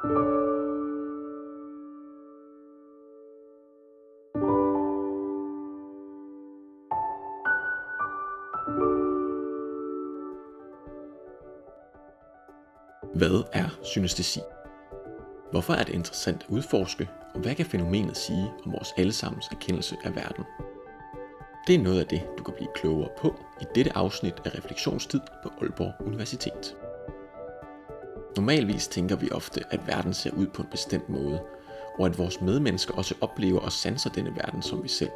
Hvad er synestesi? Hvorfor er det interessant at udforske, og hvad kan fænomenet sige om vores allesammens erkendelse af verden? Det er noget af det, du kan blive klogere på i dette afsnit af Refleksionstid på Aalborg Universitet. Normalvis tænker vi ofte, at verden ser ud på en bestemt måde, og at vores medmennesker også oplever og sanser denne verden som vi selv.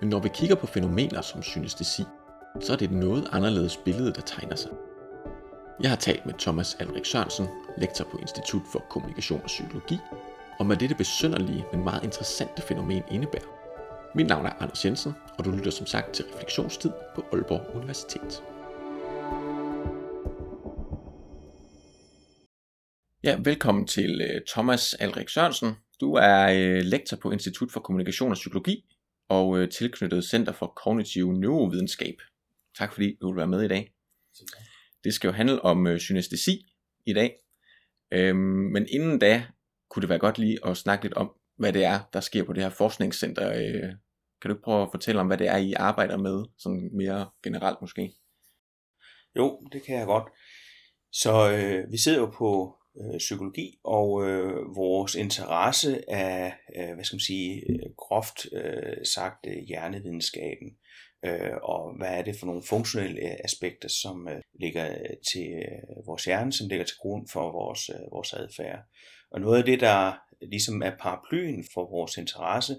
Men når vi kigger på fænomener som synestesi, så er det et noget anderledes billede, der tegner sig. Jeg har talt med Thomas Alrik Sørensen, lektor på Institut for Kommunikation og Psykologi, om hvad dette besynderlige, men meget interessante fænomen indebærer. Mit navn er Anders Jensen, og du lytter som sagt til Refleksionstid på Aalborg Universitet. Ja, velkommen til øh, Thomas Alrik Sørensen. Du er øh, lektor på Institut for Kommunikation og Psykologi og øh, tilknyttet Center for Kognitiv Neurovidenskab. Tak fordi du vil være med i dag. Det skal jo handle om øh, synestesi i dag. Øhm, men inden da kunne det være godt lige at snakke lidt om, hvad det er, der sker på det her forskningscenter. Øh, kan du ikke prøve at fortælle om, hvad det er, I arbejder med, sådan mere generelt måske? Jo, det kan jeg godt. Så øh, vi sidder jo på øh, psykologi, og øh, vores interesse er, øh, hvad skal man sige, øh, groft øh, sagt øh, hjernevidenskaben øh, og hvad er det for nogle funktionelle øh, aspekter, som øh, ligger øh, til øh, vores hjerne, som ligger til grund for vores, øh, vores adfærd. Og noget af det, der ligesom er paraplyen for vores interesse,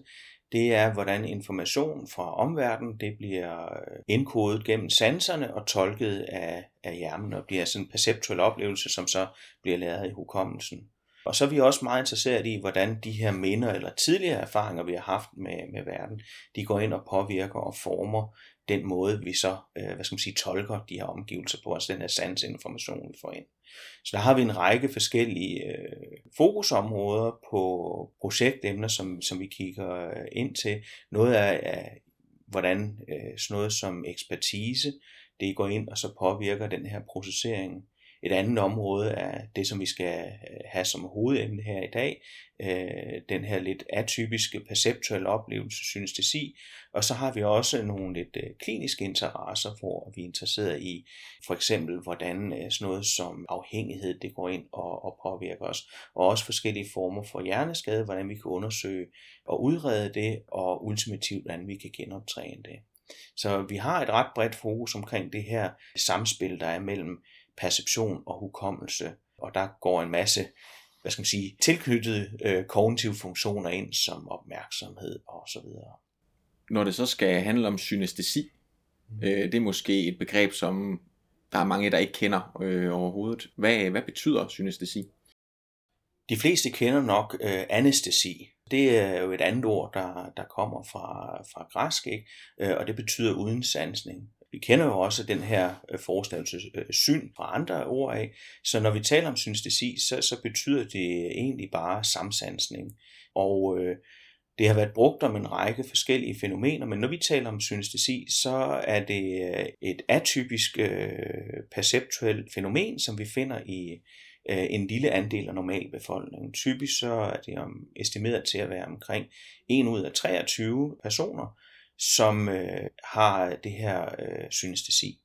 det er, hvordan information fra omverdenen det bliver øh, indkodet gennem sanserne og tolket af, af hjernen og bliver sådan en perceptuel oplevelse, som så bliver læret i hukommelsen. Og så er vi også meget interesseret i, hvordan de her minder eller tidligere erfaringer, vi har haft med, med verden, de går ind og påvirker og former den måde, vi så øh, hvad skal man sige, tolker de her omgivelser på, altså den her sansinformation, vi får ind. Så der har vi en række forskellige øh, fokusområder på projektemner, som, som vi kigger øh, ind til. Noget er, er hvordan øh, sådan noget som ekspertise, det går ind og så påvirker den her processering et andet område er det, som vi skal øh, have som hovedemne her i dag, øh, den her lidt atypiske perceptuelle oplevelse, synestesi, og så har vi også nogle lidt øh, kliniske interesser, hvor vi er interesseret i for eksempel, hvordan øh, sådan noget som afhængighed det går ind og, og påvirker os, og også forskellige former for hjerneskade, hvordan vi kan undersøge og udrede det, og ultimativt, hvordan vi kan genoptræne det. Så vi har et ret bredt fokus omkring det her samspil, der er mellem perception og hukommelse. Og der går en masse hvad skal man sige, tilknyttede øh, kognitive funktioner ind, som opmærksomhed og så videre. Når det så skal handle om synestesi, mm. øh, det er måske et begreb, som der er mange, der ikke kender øh, overhovedet. Hvad, hvad betyder synestesi? De fleste kender nok øh, anestesi. Det er jo et andet ord, der, der kommer fra, fra græsk, ikke? Øh, og det betyder uden sansning. Vi kender jo også den her øh, øh, syn fra andre ord af, så når vi taler om synestesi, så, så betyder det egentlig bare samsansning. Og øh, det har været brugt om en række forskellige fænomener, men når vi taler om synestesi, så er det øh, et atypisk øh, perceptuelt fænomen, som vi finder i øh, en lille andel af normalbefolkningen. Typisk så er det om, estimeret til at være omkring 1 ud af 23 personer, som øh, har det her øh, synestesi.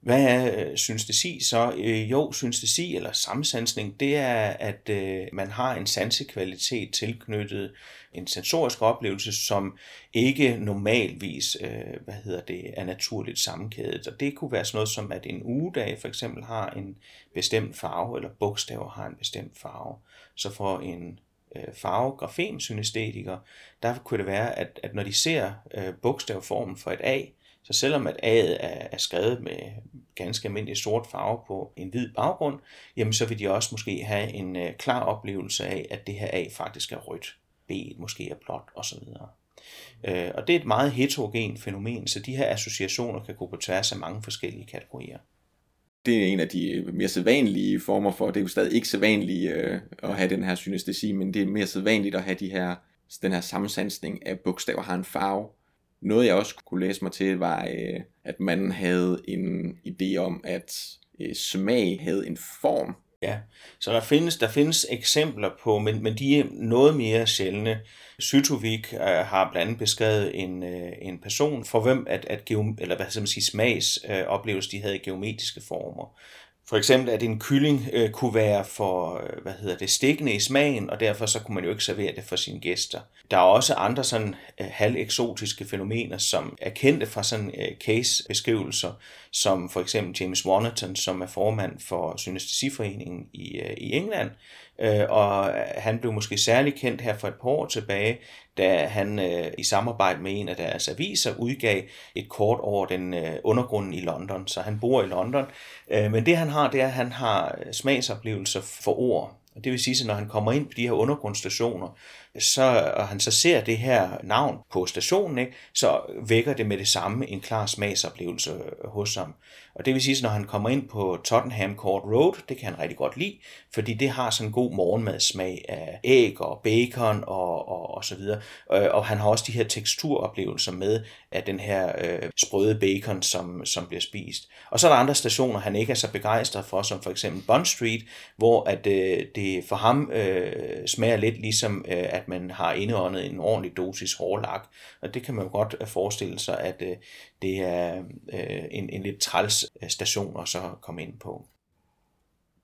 Hvad er øh, synestesi så? Øh, jo, synestesi eller samsansning, det er, at øh, man har en sansekvalitet tilknyttet en sensorisk oplevelse, som ikke normalvis øh, hvad hedder det, er naturligt sammenkædet. Og det kunne være sådan noget som, at en ugedag for eksempel har en bestemt farve, eller bogstaver har en bestemt farve. Så for en øh, farve, der kunne det være, at, at når de ser øh, bogstavformen for et A, så selvom at A'et er, er skrevet med ganske almindelig sort farve på en hvid baggrund, jamen så vil de også måske have en øh, klar oplevelse af, at det her A faktisk er rødt, B måske er blåt osv. Øh, og det er et meget heterogen fænomen, så de her associationer kan gå på tværs af mange forskellige kategorier det er en af de øh, mere sædvanlige former for, det er jo stadig ikke sædvanligt øh, at have den her synestesi, men det er mere sædvanligt at have de her, den her sammensansning af bogstaver har en farve. Noget jeg også kunne læse mig til var, øh, at man havde en idé om, at øh, smag havde en form, Ja, så der findes, der findes eksempler på, men, men de er noget mere sjældne. Sytovik øh, har blandt andet beskrevet en, øh, en person, for hvem at, at geom, eller hvad skal man sige, smags øh, oplevelse, de havde geometriske former. For eksempel, at en kylling øh, kunne være for, øh, hvad hedder det, stikkende i smagen, og derfor så kunne man jo ikke servere det for sine gæster. Der er også andre sådan øh, halveksotiske fænomener, som er kendte fra sådan øh, case-beskrivelser, som for eksempel James Warnerton, som er formand for Synestesiforeningen i, øh, i England, øh, og øh, han blev måske særlig kendt her for et par år tilbage, da han øh, i samarbejde med en af deres aviser udgav et kort over den øh, undergrunden i London. Så han bor i London. Øh, men det han har, det er, at han har øh, smagsoplevelser for ord. Det vil sige, at når han kommer ind på de her undergrundsstationer, så, og han så ser det her navn på stationen, ikke, så vækker det med det samme en klar smagsoplevelse hos ham. Og det vil sige, at når han kommer ind på Tottenham Court Road, det kan han rigtig godt lide, fordi det har sådan en god morgenmadsmag af æg og bacon og, og, og så videre. Øh, og, han har også de her teksturoplevelser med af den her øh, sprøde bacon, som, som bliver spist. Og så er der andre stationer, han ikke er så begejstret for, som for eksempel Bond Street, hvor at øh, det for ham øh, smager lidt ligesom, øh, at man har indåndet en ordentlig dosis hårlak. Og det kan man jo godt øh, forestille sig, at øh, det er øh, en, en lidt træls øh, station at så komme ind på.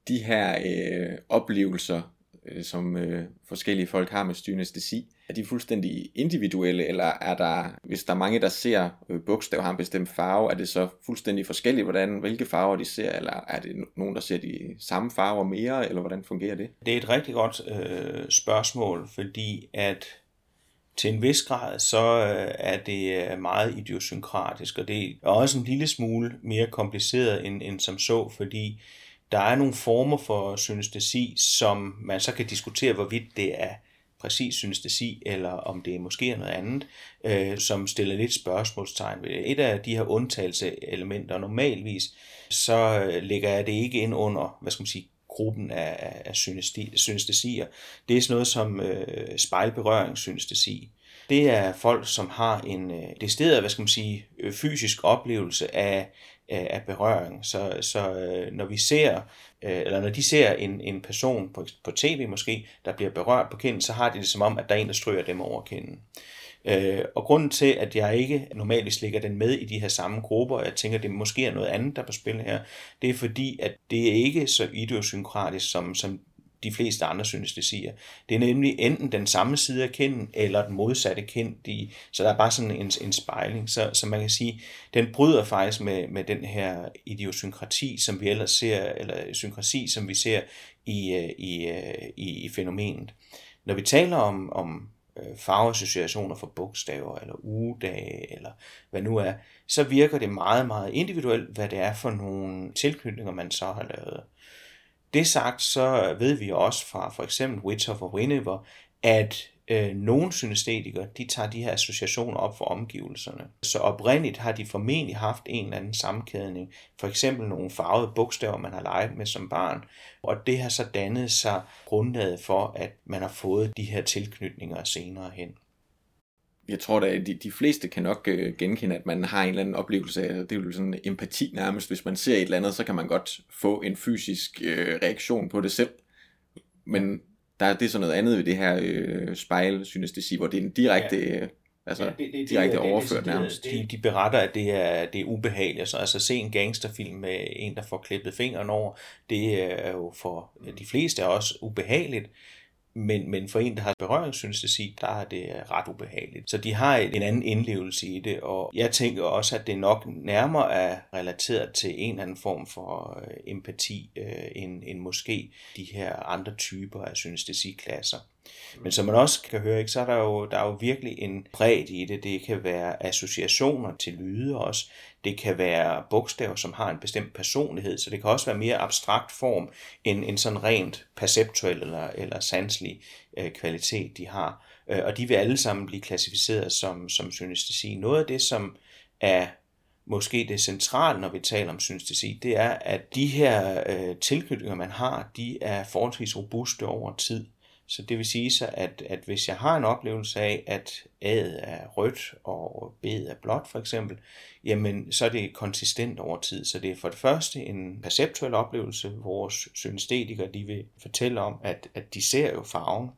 De her øh, oplevelser, øh, som øh, forskellige folk har med stynestesi, er de fuldstændig individuelle, eller er der, hvis der er mange, der ser øh, bogstaver har en bestemt farve, er det så fuldstændig forskelligt, hvordan, hvilke farver de ser, eller er det nogen, der ser de samme farver mere, eller hvordan fungerer det? Det er et rigtig godt øh, spørgsmål, fordi at til en vis grad, så øh, er det øh, meget idiosynkratisk, og det er også en lille smule mere kompliceret end, end som så, fordi der er nogle former for synestesi, som man så kan diskutere, hvorvidt det er præcis synestesi, eller om det måske er noget andet, øh, som stiller lidt spørgsmålstegn ved Et af de her undtagelseselementer, normalvis, så øh, lægger jeg det ikke ind under, hvad skal man sige, gruppen af, af synestesier. Det er sådan noget som øh, spejlberøringssynestesi. Det er folk, som har en øh, decideret, hvad skal man sige, øh, fysisk oplevelse af, af, af berøring. Så, så øh, når vi ser, øh, eller når de ser en, en person på, på tv måske, der bliver berørt på kinden, så har de det som om, at der er en, der stryger dem over kinden. Øh, Øh, og grunden til, at jeg ikke normalt lægger den med i de her samme grupper, og jeg tænker, at det måske er noget andet, der er på spil her, det er fordi, at det er ikke så idiosynkratisk, som, som de fleste andre synestesier. Det er nemlig enten den samme side af kinden, eller den modsatte kind. I, så der er bare sådan en, en spejling. Så, så man kan sige, den bryder faktisk med, med den her idiosynkrati, som vi ellers ser, eller synkrasi, som vi ser i, øh, i, øh, i, i fænomenet. Når vi taler om, om øh, farveassociationer for bogstaver, eller ugedage, eller hvad nu er, så virker det meget, meget individuelt, hvad det er for nogle tilknytninger, man så har lavet. Det sagt, så ved vi også fra for eksempel Witcher of Whenever, at øh, nogle synestetikere, de tager de her associationer op for omgivelserne. Så oprindeligt har de formentlig haft en eller anden sammenkædning. For eksempel nogle farvede bogstaver, man har leget med som barn. Og det har så dannet sig grundlaget for, at man har fået de her tilknytninger senere hen jeg tror da, at de, de fleste kan nok øh, genkende, at man har en eller anden oplevelse af, det er jo sådan empati nærmest, hvis man ser et eller andet, så kan man godt få en fysisk øh, reaktion på det selv. Men der er det sådan noget andet ved det her øh, spejlsynestesi, hvor det er en direkte, ja. øh, altså ja, det, det, direkte det, overført det, nærmest. De, de beretter, at det er, det er ubehageligt. Altså, altså se en gangsterfilm med en, der får klippet fingeren over, det er jo for de fleste også ubehageligt. Men, men for en, der har berøringssynestesi, der er det øh, ret ubehageligt. Så de har en anden indlevelse i det, og jeg tænker også, at det nok nærmere er relateret til en eller anden form for øh, empati, øh, end, end måske de her andre typer af synestesiklasser. Men som man også kan høre, ikke, så er der, jo, der er jo virkelig en bredde i det. Det kan være associationer til lyde også. Det kan være bogstaver, som har en bestemt personlighed, så det kan også være mere abstrakt form end en sådan rent perceptuel eller, eller sanselig øh, kvalitet, de har. Øh, og de vil alle sammen blive klassificeret som, som synestesi. Noget af det, som er måske det centrale, når vi taler om synestesi, det er, at de her øh, tilknytninger, man har, de er forholdsvis robuste over tid. Så det vil sige så, at, at hvis jeg har en oplevelse af, at A'et er rødt og B'et er blåt for eksempel, jamen så er det konsistent over tid. Så det er for det første en perceptuel oplevelse. Vores synestetikere de vil fortælle om, at, at de ser jo farven.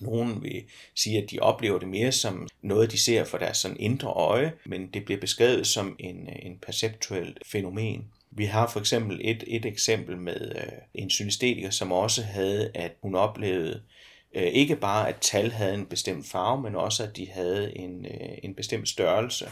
Nogen vil sige, at de oplever det mere som noget, de ser for deres sådan indre øje, men det bliver beskrevet som en, en perceptuel fænomen. Vi har for eksempel et, et eksempel med øh, en synestetiker, som også havde, at hun oplevede øh, ikke bare, at tal havde en bestemt farve, men også, at de havde en, øh, en bestemt størrelse.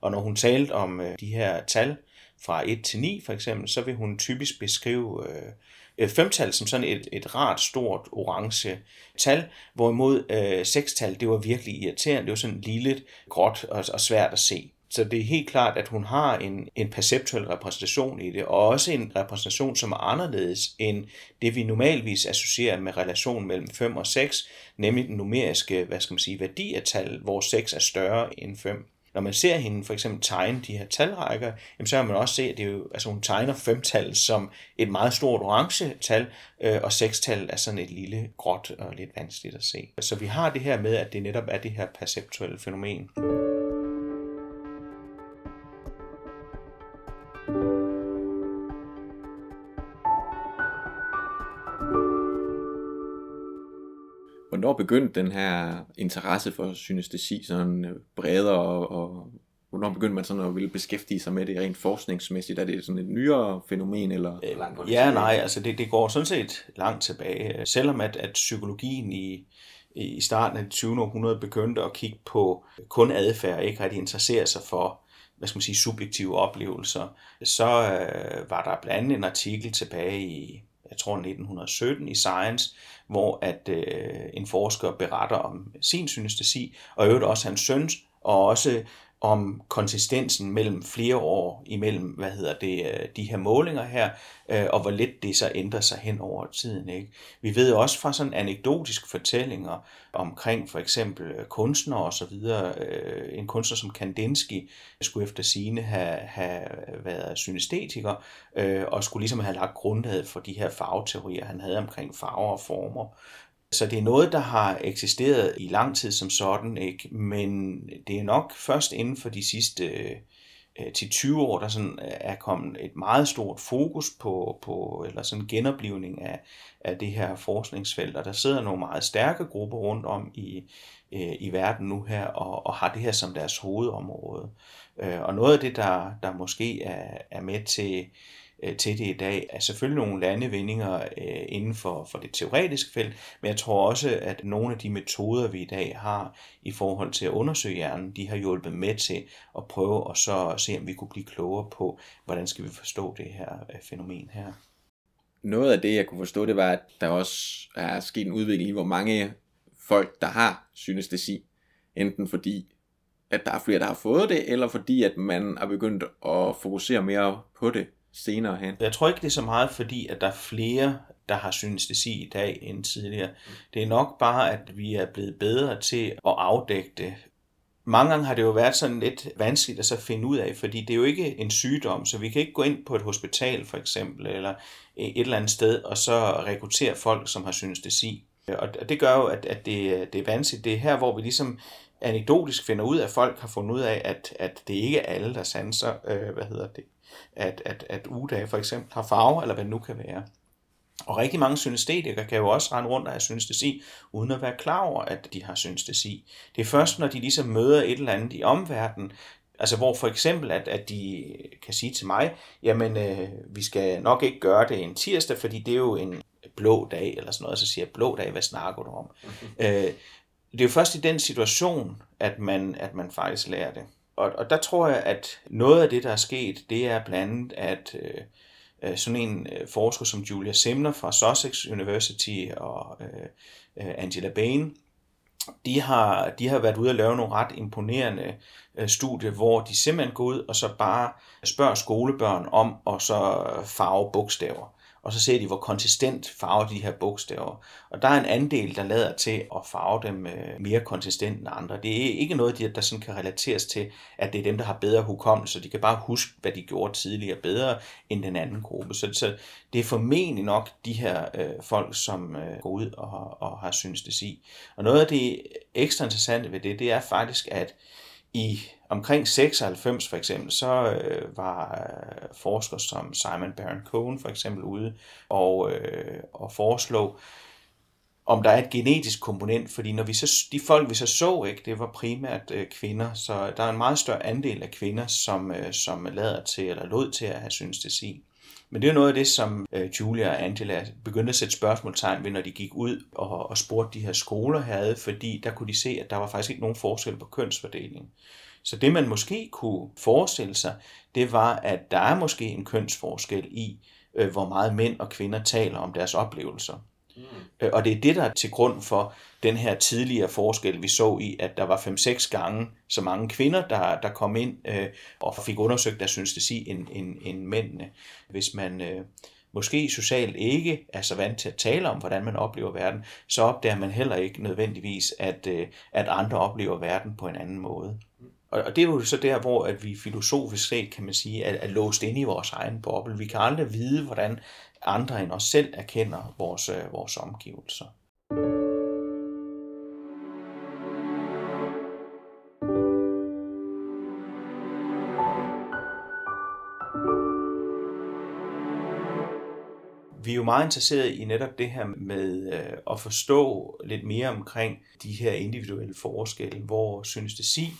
Og når hun talte om øh, de her tal fra 1 til 9 for eksempel, så vil hun typisk beskrive øh, øh, femtal som sådan et, et rart, stort, orange tal, hvorimod øh, sekstal, det var virkelig irriterende, det var sådan lille, gråt og, og svært at se. Så det er helt klart, at hun har en, en perceptuel repræsentation i det, og også en repræsentation, som er anderledes end det, vi normalvis associerer med relationen mellem 5 og 6, nemlig den numeriske hvad skal man sige, værdi af tal, hvor 6 er større end 5. Når man ser hende for eksempel tegne de her talrækker, jamen så kan man også se, at det er jo, altså hun tegner femtal som et meget stort orange tal, øh, og sekstal er sådan et lille gråt og lidt vanskeligt at se. Så vi har det her med, at det netop er det her perceptuelle fænomen. Hvornår begyndte den her interesse for synestesi sådan øh, bredere, og, og hvornår begyndte man sådan at ville beskæftige sig med det rent forskningsmæssigt? Er det sådan et nyere fænomen? Eller? Øh, ja, nej, altså det, det går sådan set langt tilbage. Selvom at, at psykologien i, i starten af det 20. århundrede begyndte at kigge på kun adfærd, ikke rigtig interessere sig for hvad skal man sige, subjektive oplevelser, så øh, var der blandt andet en artikel tilbage i jeg tror 1917 i Science, hvor at øh, en forsker beretter om sin synestesi, og øvrigt også hans søns, og også om konsistensen mellem flere år imellem, hvad hedder det, øh, de her målinger her, øh, og hvor lidt det så ændrer sig hen over tiden. Ikke? Vi ved også fra sådan anekdotiske fortællinger omkring for eksempel øh, kunstnere og så videre. En kunstner som Kandinsky skulle efter sine have, have været synestetiker, og skulle ligesom have lagt grundlaget for de her farveteorier, han havde omkring farver og former. Så det er noget, der har eksisteret i lang tid som sådan, ikke? men det er nok først inden for de sidste øh, til 20 år, der sådan øh, er kommet et meget stort fokus på, på eller sådan genoplivning af, af det her forskningsfelt, og der sidder nogle meget stærke grupper rundt om i, øh, i verden nu her, og, og har det her som deres hovedområde. Øh, og noget af det, der, der måske er, er med til øh, til det i dag, er selvfølgelig nogle landevindinger øh, inden for, for det teoretiske felt, men jeg tror også, at nogle af de metoder, vi i dag har i forhold til at undersøge hjernen, de har hjulpet med til at prøve at så se, om vi kunne blive klogere på, hvordan skal vi forstå det her øh, fænomen her. Noget af det, jeg kunne forstå, det var, at der også er sket en udvikling i, hvor mange folk, der har synestesi, enten fordi at der er flere, der har fået det, eller fordi at man er begyndt at fokusere mere på det senere hen. Jeg tror ikke, det er så meget fordi, at der er flere, der har synestesi i dag end tidligere. Det er nok bare, at vi er blevet bedre til at afdække det. Mange gange har det jo været sådan lidt vanskeligt at så finde ud af, fordi det er jo ikke en sygdom, så vi kan ikke gå ind på et hospital for eksempel, eller et eller andet sted, og så rekruttere folk, som har synestesi. Og det gør jo, at, at det, det er vanskeligt. Det er her, hvor vi ligesom anekdotisk finder ud af, at folk har fundet ud af, at, at det ikke er alle, der sanser, øh, hvad hedder det, at, at, at ugedage for eksempel har farve, eller hvad det nu kan være. Og rigtig mange synestetikere kan jo også rende rundt og have synestesi, uden at være klar over, at de har synestesi. Det er først, når de ligesom møder et eller andet i omverdenen, altså hvor for eksempel, at, at de kan sige til mig, jamen øh, vi skal nok ikke gøre det en tirsdag, fordi det er jo en blå dag, eller sådan noget, så siger jeg, blå dag, hvad snakker du om? Mm-hmm. Øh, det er jo først i den situation, at man, at man faktisk lærer det og, og der tror jeg, at noget af det, der er sket, det er blandt andet, at øh, sådan en øh, forsker som Julia Simner fra Sussex University og øh, øh Angela Bain, de har, de har været ude og lave nogle ret imponerende øh, studier, hvor de simpelthen går ud og så bare spørger skolebørn om og så farve bogstaver og så ser de, hvor konsistent farver de her bogstaver. Og der er en andel, der lader til at farve dem øh, mere konsistent end andre. Det er ikke noget, der sådan kan relateres til, at det er dem, der har bedre hukommelse, de kan bare huske, hvad de gjorde tidligere bedre end den anden gruppe. Så, så det er formentlig nok de her øh, folk, som øh, går ud og, og har synestesi. Og noget af det ekstra interessante ved det, det er faktisk, at i omkring 96 for eksempel, så øh, var øh, forskere som Simon Baron Cohen for eksempel ude og, øh, og foreslå, om der er et genetisk komponent, fordi når vi så, de folk, vi så så, ikke, det var primært øh, kvinder, så der er en meget større andel af kvinder, som, øh, som lader til, eller lod til at have synestesi. Men det er noget af det, som øh, Julia og Angela begyndte at sætte spørgsmålstegn ved, når de gik ud og, og spurgte de her skoler havde, fordi der kunne de se, at der var faktisk ikke nogen forskel på kønsfordeling. Så det man måske kunne forestille sig, det var, at der er måske en kønsforskel i, øh, hvor meget mænd og kvinder taler om deres oplevelser. Mm. Øh, og det er det, der er til grund for den her tidligere forskel, vi så i, at der var 5-6 gange så mange kvinder, der, der kom ind øh, og fik undersøgt deres synestesi end, end, end mændene. Hvis man øh, måske socialt ikke er så vant til at tale om, hvordan man oplever verden, så opdager man heller ikke nødvendigvis, at, øh, at andre oplever verden på en anden måde. Og det er jo så der, hvor at vi filosofisk set, kan man sige, er, er låst inde i vores egen boble. Vi kan aldrig vide, hvordan andre end os selv erkender vores, øh, vores omgivelser. vi er jo meget interesseret i netop det her med øh, at forstå lidt mere omkring de her individuelle forskelle, hvor synestesi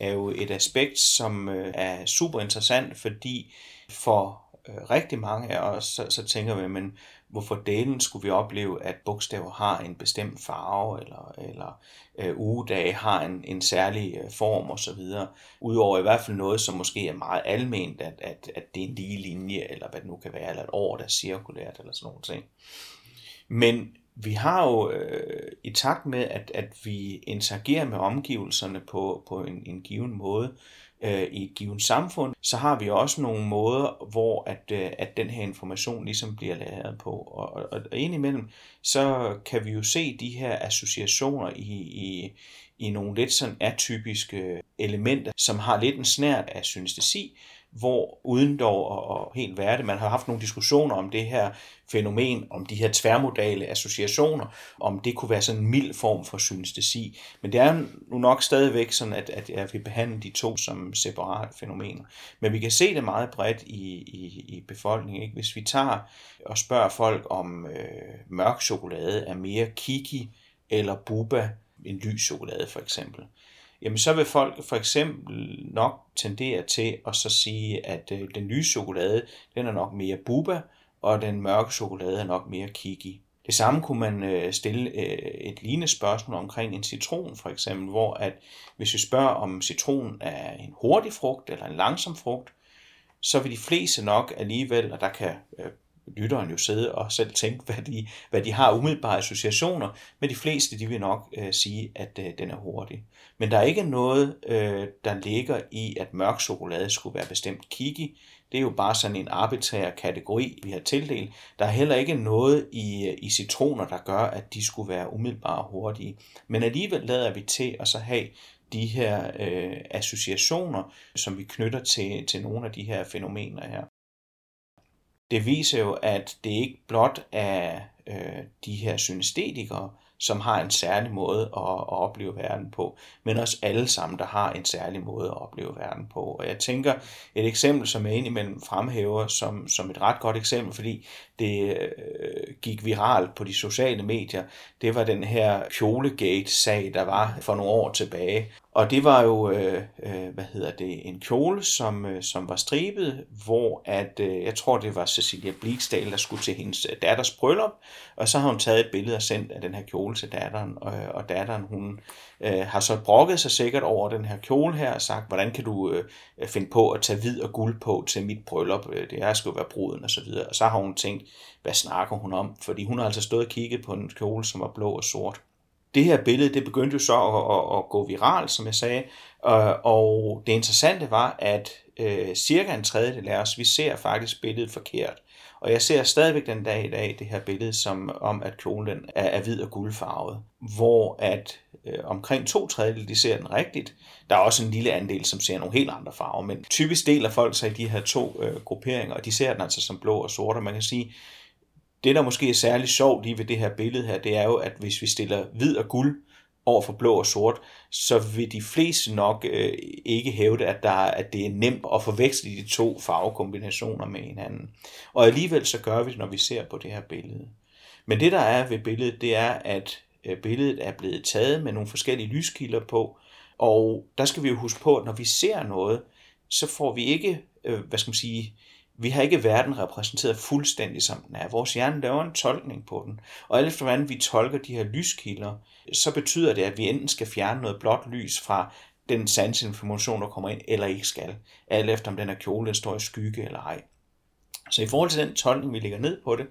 er jo et aspekt, som øh, er super interessant, fordi for øh, rigtig mange af os, så, så tænker vi, men hvorfor delen skulle vi opleve, at bogstaver har en bestemt farve, eller, eller øh, ugedage har en, en særlig øh, form osv. Udover i hvert fald noget, som måske er meget alment, at, at, at det er en lige linje, eller hvad det nu kan være, eller et år, der er cirkulært, eller sådan noget ting. Men vi har jo øh, i takt med, at, at vi interagerer med omgivelserne på, på en, en given måde øh, i et givet samfund, så har vi også nogle måder, hvor at, øh, at den her information ligesom bliver lagret på. Og, og, og indimellem, så kan vi jo se de her associationer i, i, i nogle lidt sådan atypiske elementer, som har lidt en snært af synestesi, hvor uden dog at helt være det, man har haft nogle diskussioner om det her fænomen, om de her tværmodale associationer, om det kunne være sådan en mild form for synestesi. Men det er nu nok stadigvæk sådan, at, at, vi behandler de to som separate fænomener. Men vi kan se det meget bredt i, i, i befolkningen. Ikke? Hvis vi tager og spørger folk om øh, mørk chokolade er mere kiki eller buba end lys chokolade for eksempel, jamen så vil folk for eksempel nok tendere til at så sige, at øh, den lyse chokolade, den er nok mere buba, og den mørke chokolade er nok mere kiki. Det samme kunne man øh, stille øh, et lignende spørgsmål omkring en citron for eksempel, hvor at hvis vi spørger om citron er en hurtig frugt eller en langsom frugt, så vil de fleste nok alligevel, og der kan øh, lytteren jo sidde og selv tænke, hvad de, hvad de har umiddelbare associationer, men de fleste de vil nok øh, sige, at øh, den er hurtig. Men der er ikke noget, øh, der ligger i, at mørk chokolade skulle være bestemt kiki. Det er jo bare sådan en arbitrær kategori, vi har tildelt. Der er heller ikke noget i, øh, i citroner, der gør, at de skulle være umiddelbare hurtige. Men alligevel lader vi til at så have de her øh, associationer, som vi knytter til, til nogle af de her fænomener her det viser jo, at det ikke blot er øh, de her synestetikere, som har en særlig måde at, at opleve verden på, men også alle sammen, der har en særlig måde at opleve verden på. Og jeg tænker, et eksempel, som jeg indimellem fremhæver som, som et ret godt eksempel, fordi det øh, gik viralt på de sociale medier, det var den her kjolegate-sag, der var for nogle år tilbage, og det var jo, øh, øh, hvad hedder det, en kjole, som, øh, som var stribet, hvor at, øh, jeg tror det var Cecilia Bliksdal, der skulle til hendes øh, datters bryllup, og så har hun taget et billede og sendt af den her kjole til datteren, og, øh, og datteren hun øh, har så brokket sig sikkert over den her kjole her, og sagt, hvordan kan du øh, finde på at tage hvid og guld på til mit bryllup, øh, det er skulle være bruden og så videre, og så har hun tænkt, hvad snakker hun om, fordi hun har altså stået og kigget på en kjole, som var blå og sort. Det her billede, det begyndte jo så at, at, at gå viralt, som jeg sagde, øh, og det interessante var, at øh, cirka en tredjedel af os, vi ser faktisk billedet forkert. Og jeg ser stadigvæk den dag i dag det her billede som om, at kjolen er, er hvid og guldfarvet, hvor at øh, omkring to tredjedel, de ser den rigtigt. Der er også en lille andel, som ser nogle helt andre farver, men typisk deler folk sig i de her to øh, grupperinger, og de ser den altså som blå og sort, og man kan sige, det der måske er særlig sjovt lige ved det her billede her, det er jo, at hvis vi stiller hvid og guld over for blå og sort, så vil de fleste nok øh, ikke hævde, at, der, at det er nemt at forveksle de to farvekombinationer med hinanden. Og alligevel så gør vi det, når vi ser på det her billede. Men det der er ved billedet, det er, at øh, billedet er blevet taget med nogle forskellige lyskilder på, og der skal vi jo huske på, at når vi ser noget, så får vi ikke, øh, hvad skal man sige, vi har ikke verden repræsenteret fuldstændig som den er. Vores hjerne laver en tolkning på den. Og alt efter hvordan vi tolker de her lyskilder, så betyder det, at vi enten skal fjerne noget blåt lys fra den sansinformation, der kommer ind, eller ikke skal. Alt efter om den her kjole den står i skygge eller ej. Så i forhold til den tolkning, vi lægger ned på det,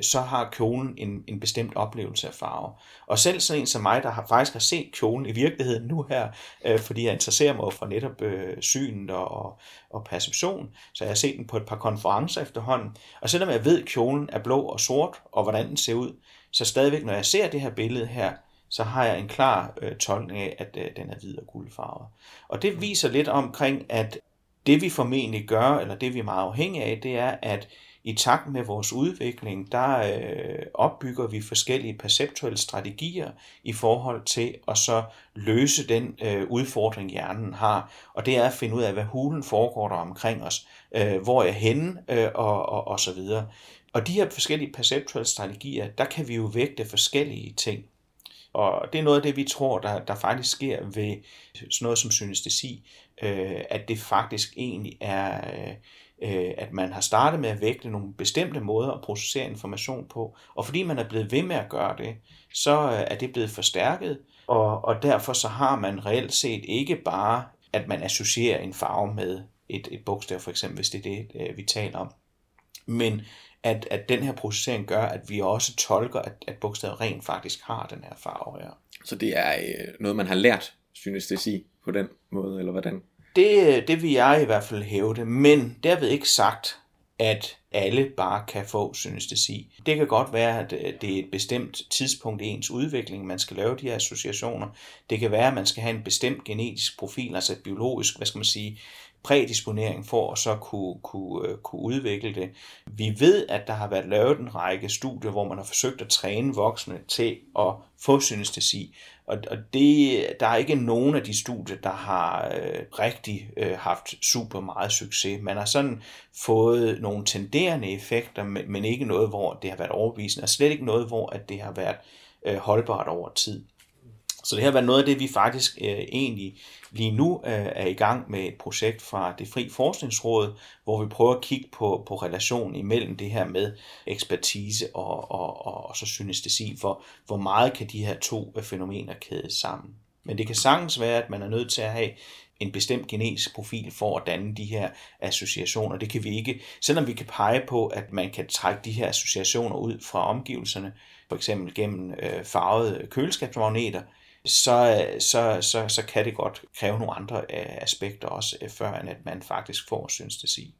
så har kjolen en, en bestemt oplevelse af farve. Og selv sådan en som mig, der har, faktisk har set kjolen i virkeligheden nu her, øh, fordi jeg interesserer mig for netop øh, synet og, og, og perception, så jeg har set den på et par konferencer efterhånden. Og selvom jeg ved, at kjolen er blå og sort, og hvordan den ser ud, så stadigvæk, når jeg ser det her billede her, så har jeg en klar øh, tolkning af, at øh, den er hvid og guldfarvet. Og det viser lidt omkring, at det vi formentlig gør, eller det vi er meget afhængige af, det er, at i takt med vores udvikling, der øh, opbygger vi forskellige perceptuelle strategier i forhold til at så løse den øh, udfordring, hjernen har. Og det er at finde ud af, hvad hulen foregår der omkring os, øh, hvor er jeg henne, øh, og, og, og så videre. Og de her forskellige perceptuelle strategier, der kan vi jo vægte forskellige ting. Og det er noget af det, vi tror, der, der faktisk sker ved sådan noget som synestesi, øh, at det faktisk egentlig er, øh, Øh, at man har startet med at vægte nogle bestemte måder at processere information på. Og fordi man er blevet ved med at gøre det, så øh, er det blevet forstærket, og, og derfor så har man reelt set ikke bare, at man associerer en farve med et, et bogstav, for eksempel, hvis det er det, øh, vi taler om. Men at, at den her processering gør, at vi også tolker, at, at bogstavet rent faktisk har den her farve her. Så det er øh, noget, man har lært, synes det sige, på den måde, eller hvordan? Det, øh, det vil jeg i hvert fald hæve det, men derved ikke sagt, at alle bare kan få synestesi. Det kan godt være, at øh, det er et bestemt tidspunkt i ens udvikling, man skal lave de her associationer. Det kan være, at man skal have en bestemt genetisk profil, altså et biologisk, hvad skal man sige, prædisponering for at så kunne, kunne, øh, kunne udvikle det. Vi ved, at der har været lavet en række studier, hvor man har forsøgt at træne voksne til at få synestesi, og, og det, der er ikke nogen af de studier, der har øh, rigtig øh, haft super meget succes. Man har sådan fået nogle tenderende effekter, men, men ikke noget, hvor det har været overbevisende, og slet ikke noget, hvor at det har været øh, holdbart over tid. Så det her var noget af det, vi faktisk øh, egentlig lige nu øh, er i gang med et projekt fra det Fri Forskningsråd, hvor vi prøver at kigge på, på relationen imellem det her med ekspertise og, og, og, og så synestesi, for hvor meget kan de her to øh, fænomener kædes sammen. Men det kan sagtens være, at man er nødt til at have en bestemt genetisk profil for at danne de her associationer. Det kan vi ikke, selvom vi kan pege på, at man kan trække de her associationer ud fra omgivelserne, for eksempel gennem øh, farvede køleskabsmagneter, så, så, så, så kan det godt kræve nogle andre øh, aspekter også, øh, før at man faktisk får synstesi.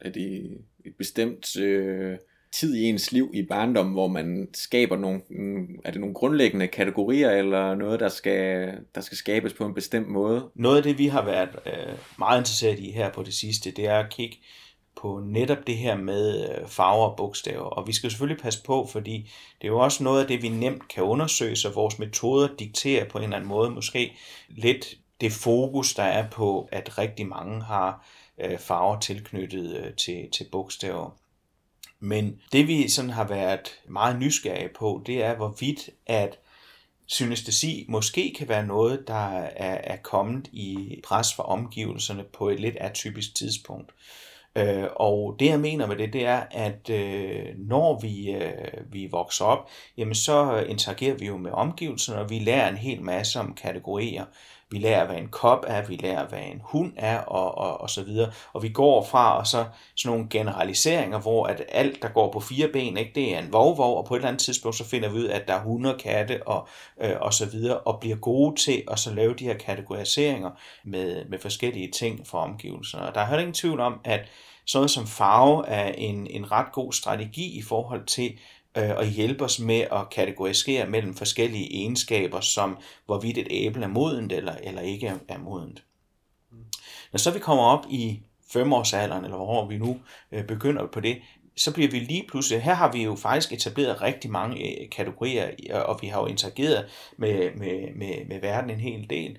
Er det et bestemt øh, tid i ens liv i barndom, hvor man skaber nogle, er det nogle grundlæggende kategorier, eller noget, der skal, der skal skabes på en bestemt måde? Noget af det, vi har været øh, meget interesseret i her på det sidste, det er at kigge på netop det her med øh, farver og bogstaver. Og vi skal selvfølgelig passe på, fordi det er jo også noget af det, vi nemt kan undersøge, så vores metoder dikterer på en eller anden måde måske lidt det fokus, der er på, at rigtig mange har øh, farver tilknyttet øh, til, til bogstaver. Men det vi sådan har været meget nysgerrige på, det er hvorvidt at synestesi måske kan være noget, der er, er kommet i pres fra omgivelserne på et lidt atypisk tidspunkt. Øh, og det jeg mener med det, det er, at øh, når vi, øh, vi vokser op, jamen så interagerer vi jo med omgivelserne, og vi lærer en hel masse om kategorier. Vi lærer, hvad en kop er, vi lærer, hvad en hund er, og, og, og så videre. Og vi går fra og så sådan nogle generaliseringer, hvor at alt, der går på fire ben, ikke, det er en vovvov, og på et eller andet tidspunkt, så finder vi ud af, at der er hunde og katte, og, øh, og så videre, og bliver gode til at så lave de her kategoriseringer med, med forskellige ting fra omgivelserne. Og der er heller ingen tvivl om, at sådan noget som farve er en, en ret god strategi i forhold til øh, at hjælpe os med at kategorisere mellem forskellige egenskaber, som hvorvidt et æble er modent eller, eller ikke er, er modent. Når så vi kommer op i femårsalderen, eller hvor vi nu øh, begynder på det, så bliver vi lige pludselig, her har vi jo faktisk etableret rigtig mange øh, kategorier, og vi har jo interageret med, med, med, med verden en hel del.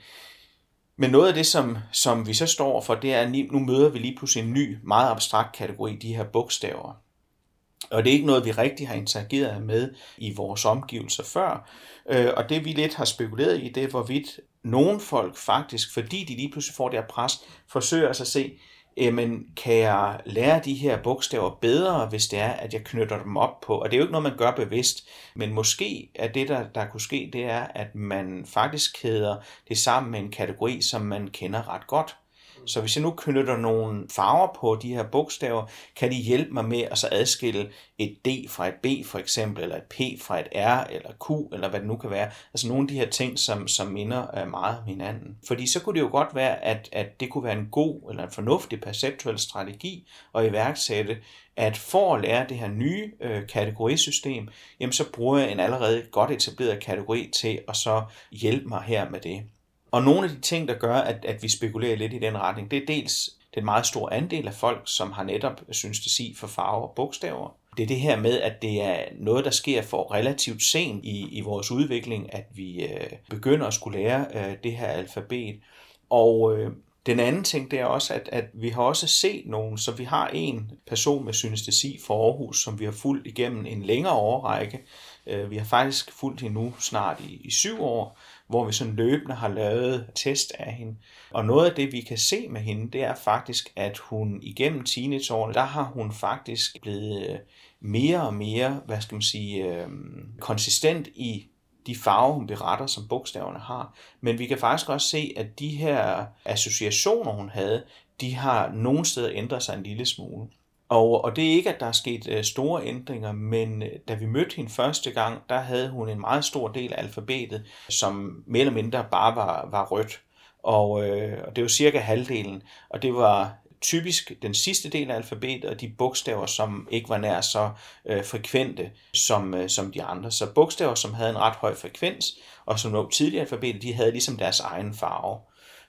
Men noget af det, som, som vi så står for, det er, at nu møder vi lige pludselig en ny, meget abstrakt kategori, de her bogstaver. Og det er ikke noget, vi rigtig har interageret med i vores omgivelser før. Øh, og det vi lidt har spekuleret i, det er, hvorvidt nogle folk faktisk, fordi de lige pludselig får det her pres, forsøger at se, jamen kan jeg lære de her bogstaver bedre, hvis det er, at jeg knytter dem op på, og det er jo ikke noget, man gør bevidst, men måske er det, der, der kunne ske, det er, at man faktisk kæder det sammen med en kategori, som man kender ret godt. Så hvis jeg nu knytter nogle farver på de her bogstaver, kan de hjælpe mig med at så adskille et D fra et B for eksempel, eller et P fra et R, eller Q, eller hvad det nu kan være. Altså nogle af de her ting, som, som minder øh, meget om hinanden. Fordi så kunne det jo godt være, at, at det kunne være en god eller en fornuftig perceptuel strategi at iværksætte, at for at lære det her nye øh, kategorisystem, jamen så bruger jeg en allerede godt etableret kategori til at så hjælpe mig her med det. Og nogle af de ting, der gør, at, at vi spekulerer lidt i den retning, det er dels den meget store andel af folk, som har netop synes det sig for farver og bogstaver. Det er det her med, at det er noget, der sker for relativt sent i, i vores udvikling, at vi øh, begynder at skulle lære øh, det her alfabet. Og øh, den anden ting, det er også, at, at vi har også set nogen, så vi har en person med synestesi for Aarhus, som vi har fulgt igennem en længere årrække. Øh, vi har faktisk fulgt hende nu snart i, i syv år, hvor vi sådan løbende har lavet test af hende. Og noget af det, vi kan se med hende, det er faktisk, at hun igennem teenageårene, der har hun faktisk blevet øh, mere og mere, hvad skal man sige, øh, konsistent i de farver, hun beretter, som bogstaverne har. Men vi kan faktisk også se, at de her associationer, hun havde, de har nogle steder ændret sig en lille smule. Og, og det er ikke, at der er sket øh, store ændringer, men øh, da vi mødte hende første gang, der havde hun en meget stor del af alfabetet, som mere eller mindre bare var, var rødt. Og, øh, og det var cirka halvdelen. Og det var typisk den sidste del af alfabetet, og de bogstaver, som ikke var nær så øh, frekvente som, øh, som de andre. Så bogstaver, som havde en ret høj frekvens, og som lå tidligere i alfabetet, de havde ligesom deres egen farve.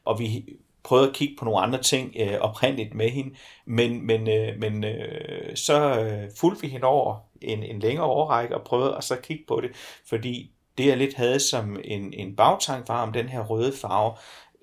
Og vi prøvede at kigge på nogle andre ting øh, oprindeligt med hende, men, men, øh, men øh, så øh, fulgte vi hende over en, en længere årrække og prøvede at så kigge på det, fordi det jeg lidt havde som en, en bagtank var, om den her røde farve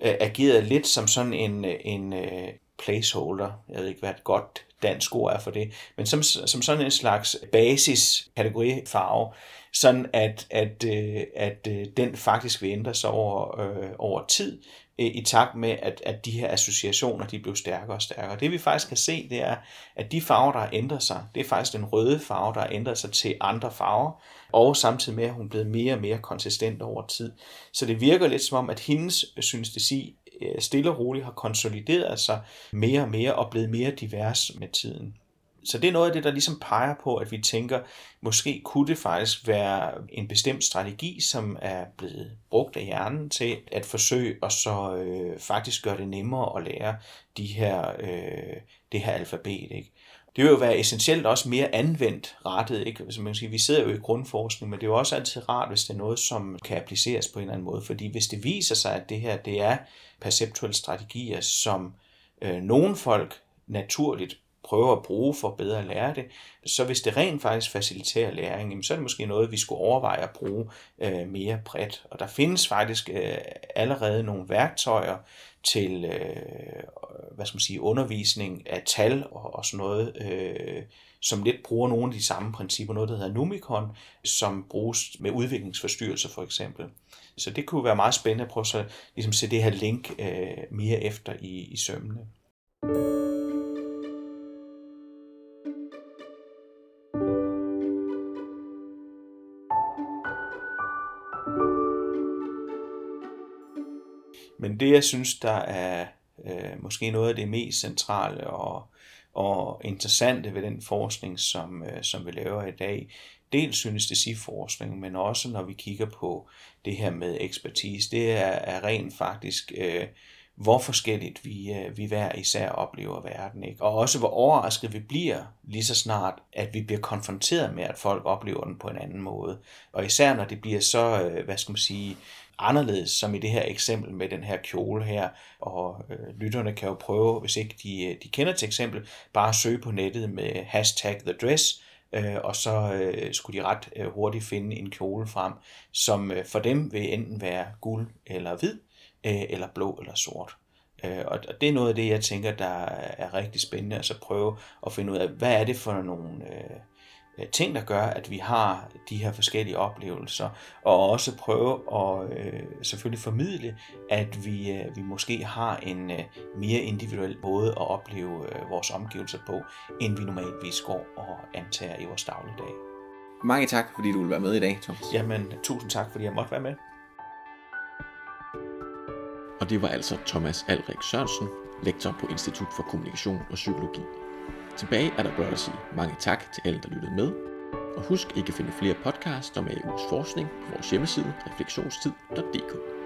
øh, agerede lidt som sådan en, en øh, placeholder, jeg ved ikke hvad et godt dansk ord er for det, men som, som sådan en slags basiskategorifarve, sådan at, at, øh, at, at øh, den faktisk vil ændre sig over, øh, over tid, Øh, i takt med, at, at de her associationer de blev stærkere og stærkere. Det vi faktisk kan se, det er, at de farver, der har ændret sig, det er faktisk den røde farve, der har ændret sig til andre farver, og samtidig med, at hun er blevet mere og mere konsistent over tid. Så det virker lidt som om, at hendes synestesi øh, stille og roligt har konsolideret sig mere og mere og blevet mere divers med tiden. Så det er noget af det, der ligesom peger på, at vi tænker, måske kunne det faktisk være en bestemt strategi, som er blevet brugt af hjernen til at forsøge at så øh, faktisk gøre det nemmere at lære de her, øh, det her alfabet. Ikke? Det vil jo være essentielt også mere anvendt rettet. Ikke? Som man siger, vi sidder jo i grundforskning, men det er jo også altid rart, hvis det er noget, som kan appliceres på en eller anden måde. Fordi hvis det viser sig, at det her det er perceptuelle strategier, som øh, nogle folk naturligt prøver at bruge for bedre at lære det. Så hvis det rent faktisk faciliterer læring, så er det måske noget, vi skulle overveje at bruge øh, mere bredt. Og der findes faktisk øh, allerede nogle værktøjer til øh, hvad skal man sige, undervisning af tal og, og sådan noget, øh, som lidt bruger nogle af de samme principper, noget der hedder Numicon, som bruges med udviklingsforstyrrelser for eksempel. Så det kunne være meget spændende at prøve at ligesom se det her link øh, mere efter i, i sømmene. Men det, jeg synes, der er øh, måske noget af det mest centrale og, og interessante ved den forskning, som, øh, som vi laver i dag, dels synes det sige forskning, men også når vi kigger på det her med ekspertise, det er, er rent faktisk, øh, hvor forskelligt vi, øh, vi hver især oplever verden. Ikke? Og også hvor overrasket vi bliver lige så snart, at vi bliver konfronteret med, at folk oplever den på en anden måde. Og især når det bliver så, øh, hvad skal man sige, anderledes, som i det her eksempel med den her kjole her, og øh, lytterne kan jo prøve, hvis ikke de, øh, de kender til eksempel, bare søge på nettet med hashtag the dress, øh, og så øh, skulle de ret øh, hurtigt finde en kjole frem, som øh, for dem vil enten være guld eller hvid, øh, eller blå eller sort. Øh, og det er noget af det, jeg tænker, der er rigtig spændende, altså prøve at finde ud af, hvad er det for nogle Øh, ting, der gør, at vi har de her forskellige oplevelser, og også prøve at øh, selvfølgelig formidle, at vi, øh, vi måske har en øh, mere individuel måde at opleve øh, vores omgivelser på, end vi normalvis går og antager i vores dagligdag. Mange tak, fordi du vil være med i dag, Thomas. Jamen, tusind tak, fordi jeg måtte være med. Og det var altså Thomas Alrik Sørensen, lektor på Institut for Kommunikation og Psykologi. Tilbage er der blot at sige mange tak til alle, der lyttede med. Og husk ikke at finde flere podcasts om AU's forskning på vores hjemmeside refleksionstid.dk.